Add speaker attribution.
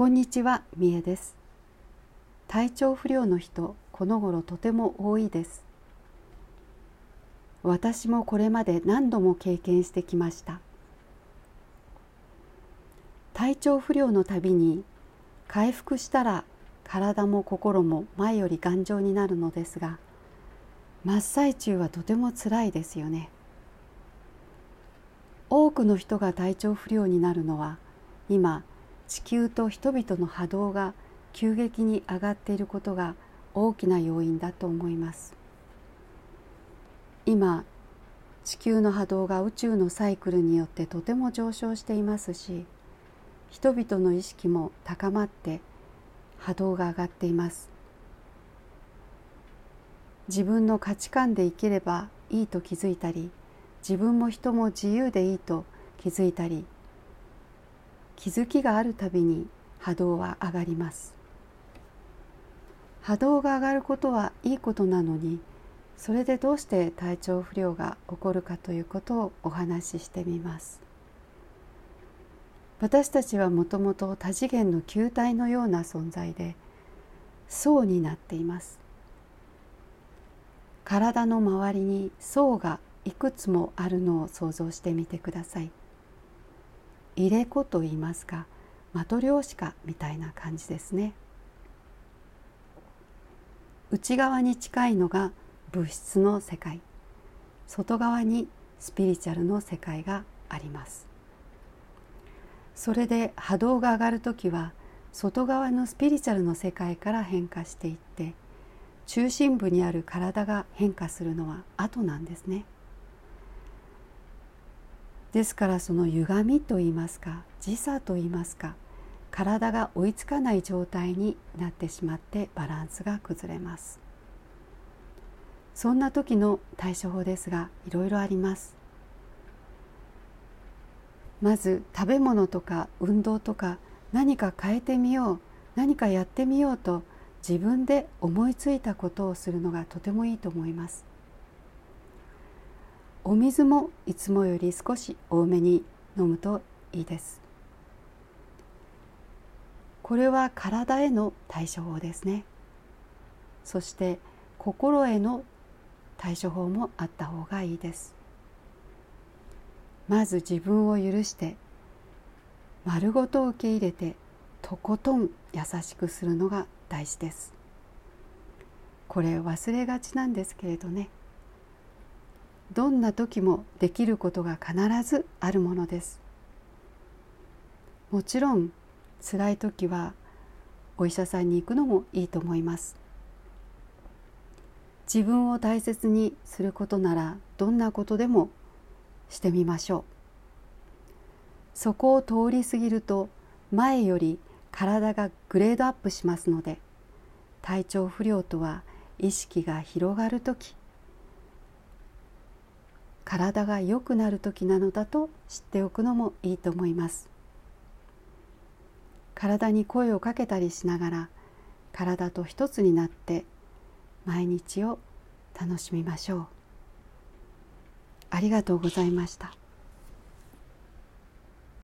Speaker 1: こんにちは、みえです。体調不良の人、この頃とても多いです。私もこれまで何度も経験してきました。体調不良のたびに回復したら体も心も前より頑丈になるのですが真っ最中はとてもつらいですよね多くの人が体調不良になるのは今地球と人々の波動が急激に上がっていることが大きな要因だと思います。今地球の波動が宇宙のサイクルによってとても上昇していますし人々の意識も高まって波動が上がっています。自分の価値観で生きればいいと気づいたり自分も人も自由でいいと気づいたり気づきがあるたびに波動は上がります。波動が上がることはいいことなのにそれでどうして体調不良が起こるかということをお話ししてみます。私たちはもともと多次元の球体のような存在で層になっています。体の周りに層がいくつもあるのを想像してみてください。入れ子と言いますかマトリョーシカみたいな感じですね。内側に近いのが物質の世界。外側にスピリチュアルの世界があります。それで波動が上がる時は外側のスピリチュアルの世界から変化していって中心部にある体が変化するのは後なんですね。ですからその歪みといいますか時差といいますか体が追いつかない状態になってしまってバランスが崩れます。そんな時の対処法ですがいろいろあります。まず食べ物とか運動とか何か変えてみよう何かやってみようと自分で思いついたことをするのがとてもいいと思います。お水もいつもより少し多めに飲むといいです。これは体への対処法ですね。そして心への対処法もあった方がいいです。まず自分を許して丸ごと受け入れてとことん優しくするのが大事です。これ忘れがちなんですけれどね。どんな時もできることが必ずあるものです。もちろん辛い時はお医者さんに行くのもいいと思います。自分を大切にすることならどんなことでもしてみましょう。そこを通り過ぎると前より体がグレードアップしますので体調不良とは意識が広がる時体が良くなる時なのだと知っておくのもいいと思います。体に声をかけたりしながら体と一つになって毎日を楽しみましょう。ありがとうございました。